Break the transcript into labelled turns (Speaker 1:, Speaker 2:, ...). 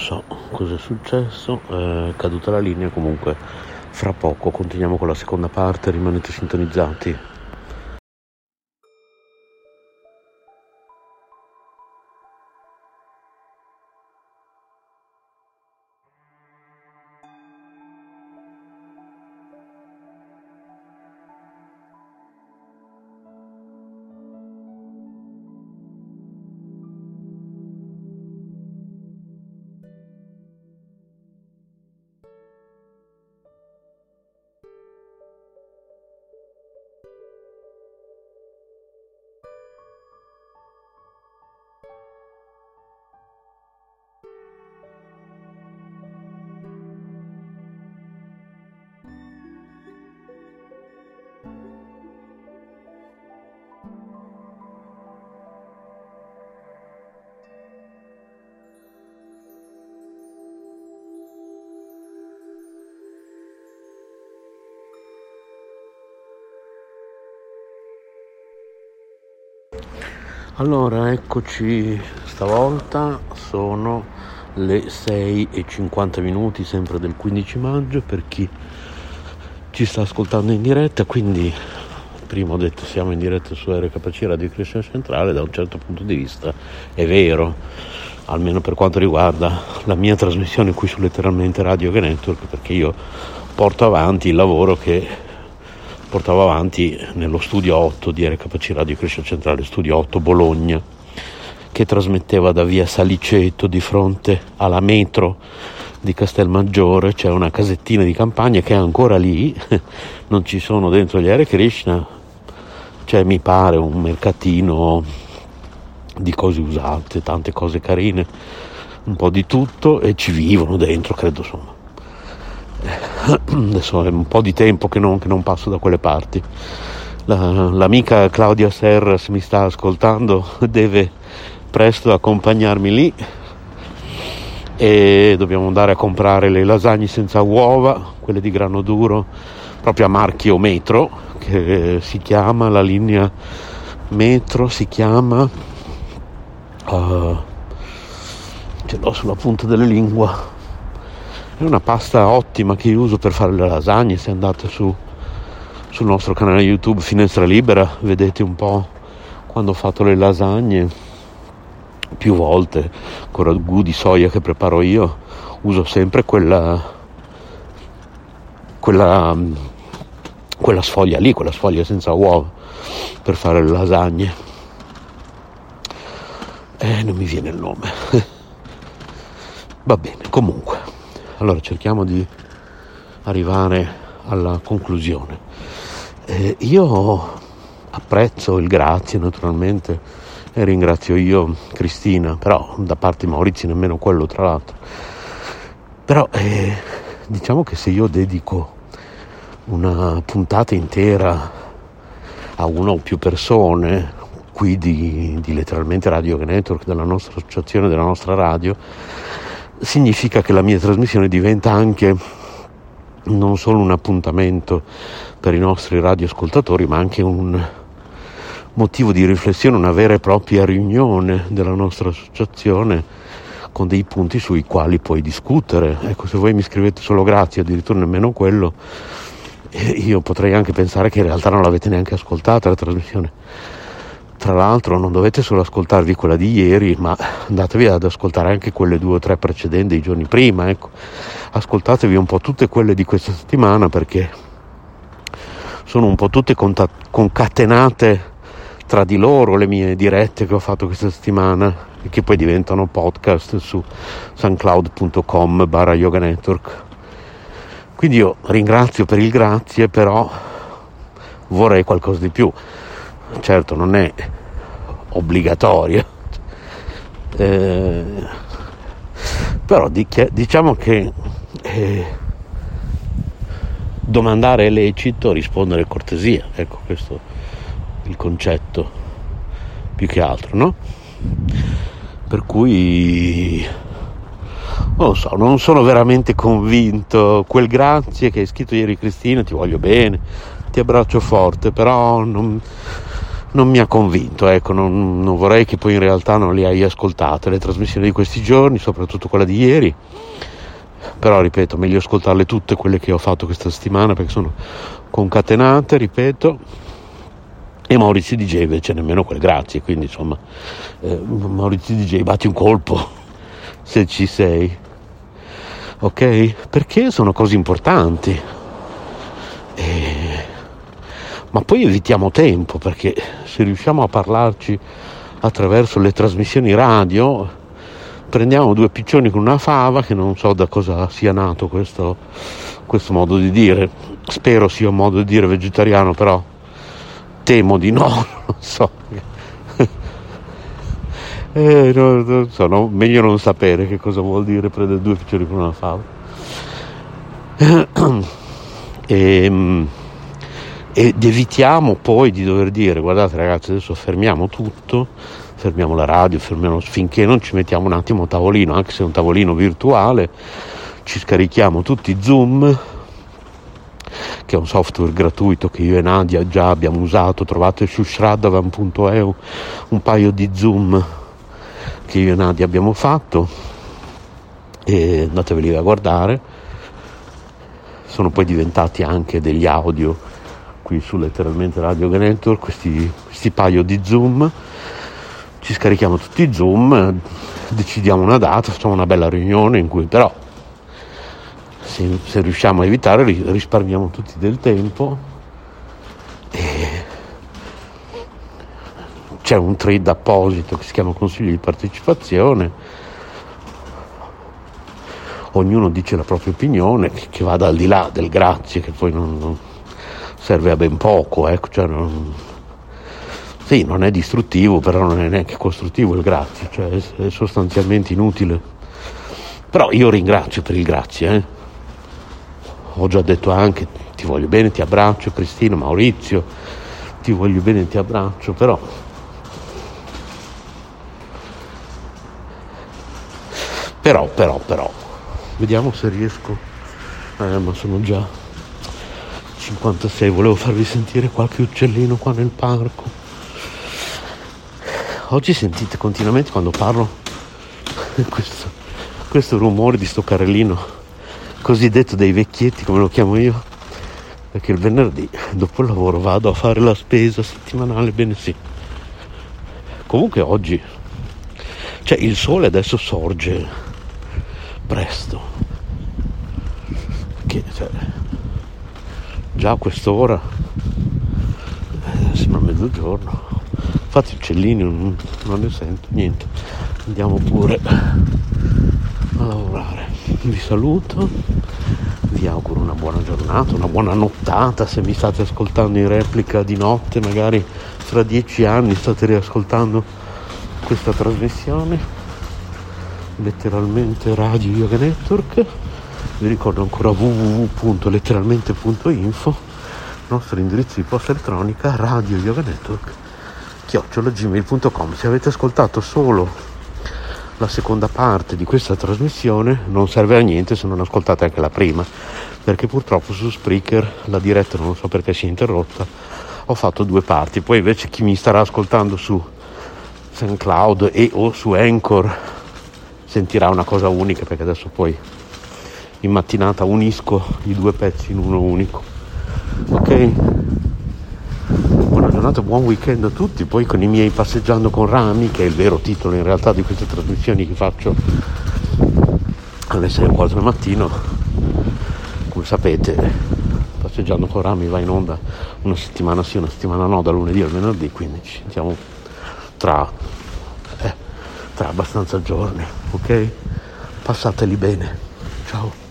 Speaker 1: so cosa è successo, è caduta la linea, comunque fra poco continuiamo con la seconda parte, rimanete sintonizzati. Allora, eccoci, stavolta sono le 6 e 50 minuti, sempre del 15 maggio, per chi ci sta ascoltando in diretta, quindi prima ho detto siamo in diretta su RKC Radio Cristian Centrale, da un certo punto di vista è vero, almeno per quanto riguarda la mia trasmissione qui su letteralmente Radio Network, perché io porto avanti il lavoro che portavo avanti nello studio 8 di RKC Radio Crescita Centrale, studio 8 Bologna, che trasmetteva da via Saliceto di fronte alla metro di Castelmaggiore, c'è una casettina di campagna che è ancora lì, non ci sono dentro gli Hare Krishna, c'è mi pare un mercatino di cose usate, tante cose carine, un po' di tutto e ci vivono dentro, credo insomma adesso è un po' di tempo che non, che non passo da quelle parti. La, l'amica Claudia Serras mi sta ascoltando, deve presto accompagnarmi lì e dobbiamo andare a comprare le lasagne senza uova, quelle di grano duro, proprio a marchio metro, che si chiama la linea metro, si chiama... Uh, ce l'ho sulla punta della lingua è una pasta ottima che uso per fare le lasagne. Se andate su, sul nostro canale YouTube Finestra Libera, vedete un po' quando ho fatto le lasagne più volte con ragù di soia che preparo io. Uso sempre quella, quella, quella sfoglia lì, quella sfoglia senza uova per fare le lasagne. Eh, non mi viene il nome. Va bene, comunque. Allora cerchiamo di arrivare alla conclusione. Eh, io apprezzo il grazie naturalmente e ringrazio io Cristina, però da parte di Maurizio nemmeno quello tra l'altro. Però eh, diciamo che se io dedico una puntata intera a una o più persone qui di, di letteralmente Radio Network, della nostra associazione, della nostra radio, significa che la mia trasmissione diventa anche non solo un appuntamento per i nostri radioascoltatori, ma anche un motivo di riflessione, una vera e propria riunione della nostra associazione con dei punti sui quali puoi discutere. Ecco, se voi mi scrivete solo grazie, addirittura nemmeno quello, eh, io potrei anche pensare che in realtà non l'avete neanche ascoltata la trasmissione tra l'altro non dovete solo ascoltarvi quella di ieri, ma andatevi ad ascoltare anche quelle due o tre precedenti i giorni prima. Ecco. Ascoltatevi un po' tutte quelle di questa settimana perché sono un po' tutte concatenate tra di loro le mie dirette che ho fatto questa settimana e che poi diventano podcast su suncloud.com barra yoga network. Quindi io ringrazio per il grazie, però vorrei qualcosa di più certo non è obbligatorio, eh, però diciamo che eh, domandare è lecito, rispondere è cortesia, ecco questo il concetto più che altro, no? Per cui non lo so, non sono veramente convinto. Quel grazie che hai scritto ieri Cristina, ti voglio bene, ti abbraccio forte, però non, non mi ha convinto, ecco, non, non, vorrei che poi in realtà non le hai ascoltate le trasmissioni di questi giorni, soprattutto quella di ieri, però ripeto, meglio ascoltarle tutte quelle che ho fatto questa settimana perché sono concatenate, ripeto, e Maurizio DJ invece nemmeno quel grazie, quindi insomma, eh, Maurizio DJ batti un colpo se ci sei, ok? Perché sono cose importanti. Ma poi evitiamo tempo perché se riusciamo a parlarci attraverso le trasmissioni radio prendiamo due piccioni con una fava che non so da cosa sia nato questo, questo modo di dire. Spero sia un modo di dire vegetariano però temo di no non so. Eh, non, non so no, meglio non sapere che cosa vuol dire prendere due piccioni con una fava. E ehm, ed evitiamo poi di dover dire guardate ragazzi adesso fermiamo tutto fermiamo la radio fermiamo finché non ci mettiamo un attimo a tavolino anche se è un tavolino virtuale ci scarichiamo tutti zoom che è un software gratuito che io e Nadia già abbiamo usato trovate su shraddavan.eu un paio di zoom che io e Nadia abbiamo fatto. E andateveli a guardare. Sono poi diventati anche degli audio qui su letteralmente Radio Network questi, questi paio di zoom. Ci scarichiamo tutti i zoom decidiamo una data facciamo una bella riunione in cui però se, se riusciamo a evitare risparmiamo tutti del tempo e c'è un trade apposito che si chiama consiglio di partecipazione. Ognuno dice la propria opinione che vada al di là del grazie che poi non, non serve a ben poco, ecco, cioè non, sì, non è distruttivo, però non è neanche costruttivo il grazie, cioè è, sostanzialmente inutile. Però io ringrazio per il grazie, eh. ho già detto anche ti voglio bene, ti abbraccio Cristina, Maurizio, ti voglio bene, ti abbraccio, però però, però, però, vediamo se riesco, eh, ma sono già 56 volevo farvi sentire qualche uccellino qua nel parco. Oggi sentite continuamente quando parlo questo, questo rumore di sto carrellino cosiddetto dei vecchietti come lo chiamo io perché il venerdì dopo il lavoro vado a fare la spesa settimanale bene sì. Comunque oggi cioè il sole adesso sorge presto. Che cioè, già a quest'ora eh, sembra mezzogiorno. Infatti uccellini non, non ne sento niente. Andiamo pure a lavorare. Vi saluto vi auguro una buona giornata una buona nottata. Se mi state ascoltando in replica di notte magari fra dieci anni state riascoltando questa trasmissione. Letteralmente Radio Yoga Network vi ricordo ancora www.letteralmente.info nostro indirizzo di posta elettronica radio yoga network chiocciolagmail.com se avete ascoltato solo la seconda parte di questa trasmissione non serve a niente se non ascoltate anche la prima perché purtroppo su Spreaker la diretta non so perché si è interrotta ho fatto due parti. Poi invece chi mi starà ascoltando su SoundCloud e o su Anchor sentirà una cosa unica perché adesso poi in mattinata unisco i due pezzi in uno unico. Ok? Buona giornata, buon weekend a tutti, poi con i miei passeggiando con rami, che è il vero titolo in realtà di queste trasmissioni che faccio alle 6 o 4 del mattino. Come sapete, passeggiando con rami va in onda una settimana sì, una settimana no, da lunedì al venerdì, quindi ci sentiamo tra, eh, tra abbastanza giorni, ok? Passateli bene. Ciao.